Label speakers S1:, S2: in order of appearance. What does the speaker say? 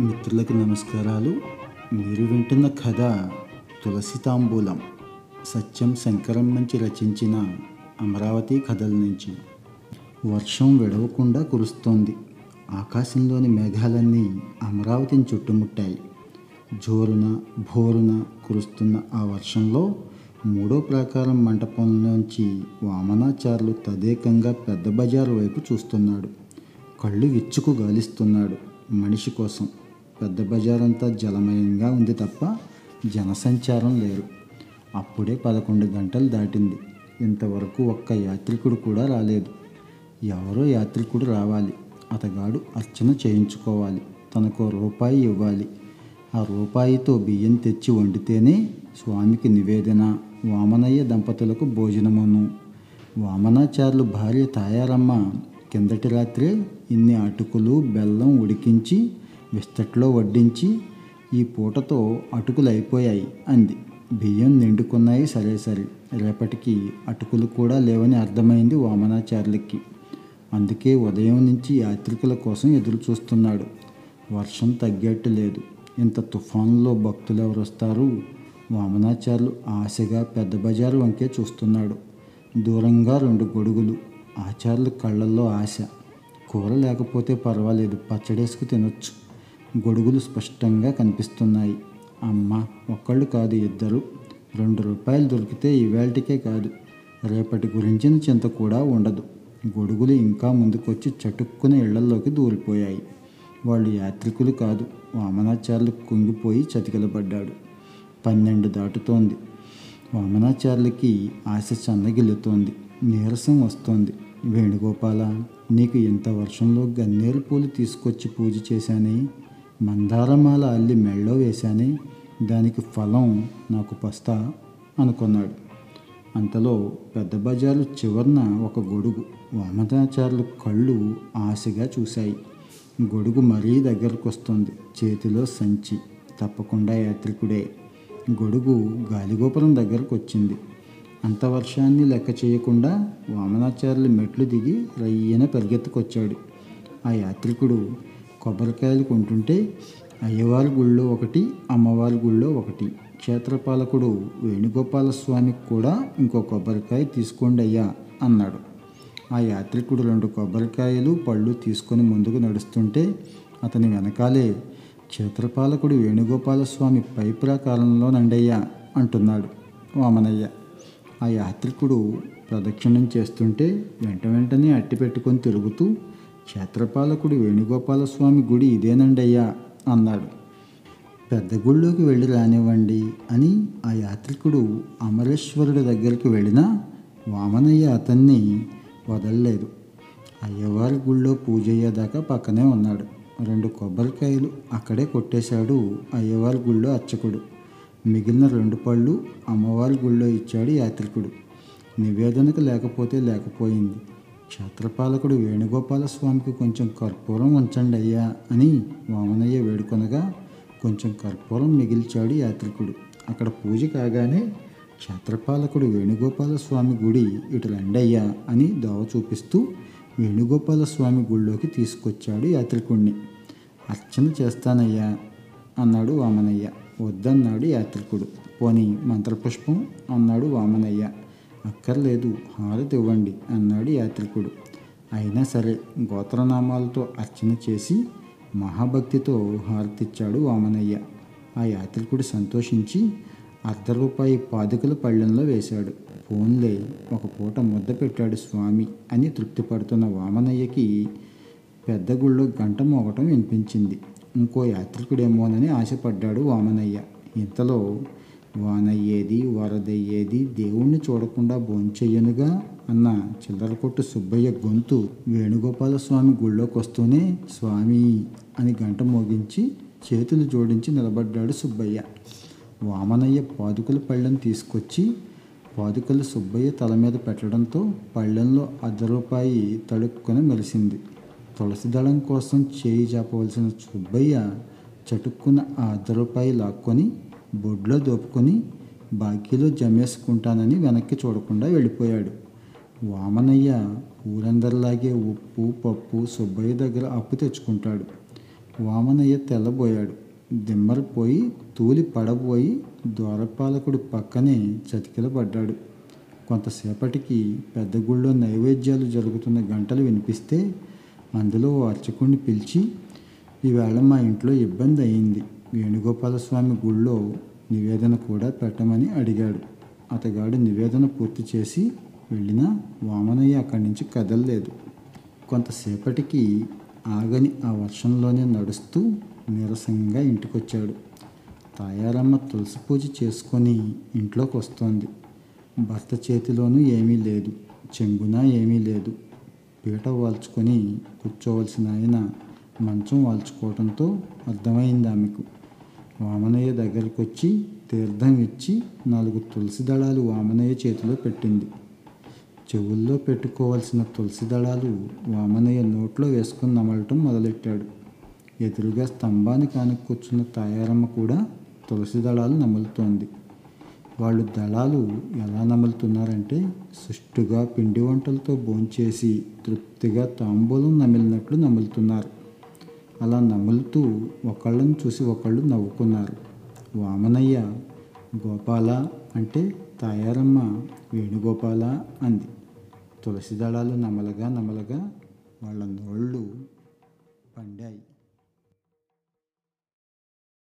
S1: మిత్రులకు నమస్కారాలు. మీరు వింటున్న కథ తులసి తాంబూలం సత్యం శంకరం నుంచి రచించిన అమరావతి కథల నుంచి. వర్షం విడవకుండా కురుస్తోంది. ఆకాశంలోని మేఘాలన్నీ అమరావతిని చుట్టుముట్టాయి. జోరున భోరున కురుస్తున్న ఆ వర్షంలో మూడో ప్రాకారం మంటపంలోంచి వామనాచారులు తదేకంగా పెద్ద బజారు వైపు చూస్తున్నాడు. కళ్ళు విచ్చుకు గాలిస్తున్నాడు మనిషి కోసం. పెద్ద బజారంతా జలమయంగా ఉంది తప్ప జనసంచారం లేరు అప్పుడే పదకొండు గంటలు దాటింది. ఇంతవరకు ఒక్క యాత్రికుడు కూడా రాలేదు. ఎవరో యాత్రికుడు రావాలి. అతగాడు అర్చన చేయించుకోవాలి. తనకు రూపాయి ఇవ్వాలి. ఆ రూపాయితో బియ్యం తెచ్చి వండితేనే స్వామికి నివేదన వామనయ్య దంపతులకు భోజనమును. వామనాచార్యులు భార్య తాయారమ్మ కిందటి రాత్రే ఇన్ని అటుకులు బెల్లం ఉడికించి విస్తట్లో వడ్డించి ఈ పూటతో అటుకులు అయిపోయాయి అంది. బియ్యం నిండుకున్నాయి సరే సరే రేపటికి అటుకులు కూడా లేవని అర్థమైంది వామనాచార్యులకి. అందుకే ఉదయం నుంచి యాత్రికుల కోసం ఎదురు చూస్తున్నాడు వర్షం తగ్గేట్టు లేదు. ఇంత తుఫాన్లో భక్తులు ఎవరు వస్తారు వామనాచార్యులు ఆశగా పెద్ద బజారు వంకే చూస్తున్నాడు. దూరంగా రెండు గొడుగులు. ఆచార్యులు కళ్ళల్లో ఆశ. కూర లేకపోతే పర్వాలేదు. పచ్చడేసుకు తినొచ్చు. గొడుగులు స్పష్టంగా కనిపిస్తున్నాయి. అమ్మ ఒక్కళ్ళు కాదు ఇద్దరు. రెండు రూపాయలు దొరికితే ఇవాళకే కాదు. రేపటి గురించిన చింత కూడా ఉండదు. గొడుగులు ఇంకా ముందుకొచ్చి చటుక్కున ఇళ్ళలోకి దూరిపోయాయి. వాళ్ళు యాత్రికులు కాదు వామనాచార్యులు కుంగిపోయి చతికిలబడ్డాడు. పన్నెండు దాటుతోంది. వామనాచార్యులకి ఆశ చన్నగిల్లుతోంది నీరసం వస్తోంది. వేణుగోపాల నీకు ఇంత వర్షంలో గన్నేరు పూలు తీసుకొచ్చి పూజ చేశానే? మందారమాల అల్లి మెళ్ళో వేశానే దానికి ఫలం నాకు పస్తా అనుకున్నాడు. అంతలో పెద్ద బజారు చివరన ఒక గొడుగు వామదాచారులు కళ్ళు ఆశగా చూశాయి. గొడుగు మరీ దగ్గరకు వస్తుంది చేతిలో సంచి తప్పకుండా యాత్రికుడే. గొడుగు గాలిగోపురం దగ్గరకు వచ్చింది అంత వర్షాన్ని లెక్క చేయకుండా వామనాచార్యులు మెట్లు దిగి రయ్యన పరిగెత్తుకొచ్చాడు. ఆ యాత్రికుడు కొబ్బరికాయలు కొంటుంటే అయ్యవారి గుళ్ళో ఒకటి అమ్మవారి గుళ్ళో ఒకటి. క్షేత్రపాలకుడు వేణుగోపాల స్వామికి కూడా ఇంకో కొబ్బరికాయ తీసుకోండి అయ్యా అన్నాడు. ఆ యాత్రికుడు రెండు కొబ్బరికాయలు పళ్ళు తీసుకొని ముందుకు నడుస్తుంటే అతని వెనకాలే క్షేత్రపాలకుడు వేణుగోపాల స్వామి పై ప్రాకారంలో నండయ్యా అంటున్నాడు వామనయ్య. ఆ యాత్రికుడు ప్రదక్షిణం చేస్తుంటే వెంట వెంటనే అట్టి పెట్టుకొని తిరుగుతూ క్షేత్రపాలకుడు వేణుగోపాల స్వామి గుడి ఇదేనండయ్యా అన్నాడు. పెద్ద గుళ్ళోకి వెళ్ళి రానివ్వండి అని ఆ యాత్రికుడు అమరేశ్వరుడి దగ్గరికి వెళ్ళినా వామనయ్య అతన్ని వదలలేదు. అయ్యవారి గుళ్ళో పూజ అయ్యేదాకా పక్కనే ఉన్నాడు. రెండు కొబ్బరికాయలు అక్కడే కొట్టేశాడు అయ్యవారి గుళ్ళో అర్చకుడు. మిగిలిన రెండు పళ్ళు అమ్మవారి గుళ్ళో ఇచ్చాడు యాత్రికుడు. నివేదనకు లేకపోతే లేకపోయింది. క్షేత్రపాలకుడు వేణుగోపాల స్వామికి కొంచెం కర్పూరం ఉంచండి అయ్యా అని వామనయ్య వేడుకొనగా కొంచెం కర్పూరం మిగిల్చాడు యాత్రికుడు. అక్కడ పూజ కాగానే క్షేత్రపాలకుడు వేణుగోపాల స్వామి గుడి ఇటు రండయ్యా అని దోవ చూపిస్తూ వేణుగోపాల స్వామి గుళ్ళోకి తీసుకొచ్చాడు యాత్రికుడిని అర్చన చేస్తానయ్యా అన్నాడు వామనయ్య. వద్దన్నాడు యాత్రికుడు. పోనీ మంత్రపుష్పం అన్నాడు వామనయ్య. అక్కర్లేదు హారతి ఇవ్వండి అన్నాడు యాత్రికుడు. అయినా సరే గోత్రనామాలతో అర్చన చేసి మహాభక్తితో హారతిచ్చాడు వామనయ్య. ఆ యాత్రికుడు సంతోషించి అర్ధ రూపాయి పాదుకలు పళ్ళెంలో వేశాడు. ఫోన్లే ఒక పూట ముద్ద పెట్టాడు స్వామి అని తృప్తిపడుతున్న వామనయ్యకి పెద్ద గుళ్ళో గంట మోగటం వినిపించింది. ఇంకో యాత్రికుడేమోనని ఆశపడ్డాడు వామనయ్య. ఇంతలో వానయ్యేది వరదయ్యేది దేవుణ్ణి చూడకుండా భోంచెయ్యనుగా అన్న చిల్లర కొట్టు సుబ్బయ్య గొంతు వేణుగోపాల స్వామి గుళ్ళోకి వస్తూనే స్వామి అని గంట మోగించి చేతులు జోడించి నిలబడ్డాడు సుబ్బయ్య. వామనయ్య పాదుకల పళ్ళెం తీసుకొచ్చి పాదుకలు సుబ్బయ్య తల మీద పెట్టడంతో పళ్ళెంలో అర్ధ రూపాయి తడుక్కుని మెలిసింది తులసి దళం కోసం చేయి చాపవలసిన సుబ్బయ్య చటుక్కున ఆ అర్ధ రూపాయి లాక్కొని బొడ్లో దోపుకొని బాకీలో జమేసుకుంటానని వెనక్కి చూడకుండా వెళ్ళిపోయాడు. వామనయ్య ఊరందరిలాగే ఉప్పు పప్పు సుబ్బయ్య దగ్గర అప్పు తెచ్చుకుంటాడు. వామనయ్య తెల్లబోయాడు. దిమ్మరిపోయి తూలి పడబోయి ద్వారపాలకుడి పక్కనే చతికిలబడ్డాడు. కొంతసేపటికి పెద్ద గుళ్ళో నైవేద్యాలు జరుగుతున్న గంటలు వినిపిస్తే అందులో ఓ అర్చకుడిని పిలిచి ఈవేళ మా ఇంట్లో ఇబ్బంది అయింది వేణుగోపాలస్వామి గుళ్ళో నివేదన కూడా పెట్టమని అడిగాడు. అతగాడు నివేదన పూర్తి చేసి వెళ్ళినా వామనయ్య అక్కడి నుంచి కదలలేదు. కొంతసేపటికి ఆగని ఆ వర్షంలోనే నడుస్తూ నీరసంగా ఇంటికొచ్చాడు. తాయారమ్మ తులసి పూజ చేసుకొని ఇంట్లోకి వస్తోంది భర్త చేతిలోనూ ఏమీ లేదు. చెంగున ఏమీ లేదు. పీట వాల్చుకొని కూర్చోవలసిన ఆయన మంచం వాల్చుకోవడంతో అర్థమైంది ఆమెకు. వామనయ్య దగ్గరికి వచ్చి తీర్థం ఇచ్చి నాలుగు తులసి దళాలు వామనయ్య చేతిలో పెట్టింది. చెవుల్లో పెట్టుకోవాల్సిన తులసి దళాలు వామనయ్య నోట్లో వేసుకుని నమలటం మొదలెట్టాడు. ఎదురుగా స్తంభానికి ఆనుకు కూర్చున్న తాయారమ్మ కూడా తులసి దళాలు నములుతోంది. వాళ్ళు దళాలు ఎలా నములుతున్నారంటే సుష్టుగా పిండి వంటలతో భోంచేసి తృప్తిగా తాంబూలం నమిలినట్లు నములుతున్నారు. అలా నములుతూ ఒకళ్ళని చూసి ఒకళ్ళు నవ్వుకున్నారు. వామనయ్య గోపాల అంటే తాయారమ్మ వేణుగోపాల అంది. తులసి దళాలు నమలగా నమలగా వాళ్ళ నోళ్ళు పండాయి.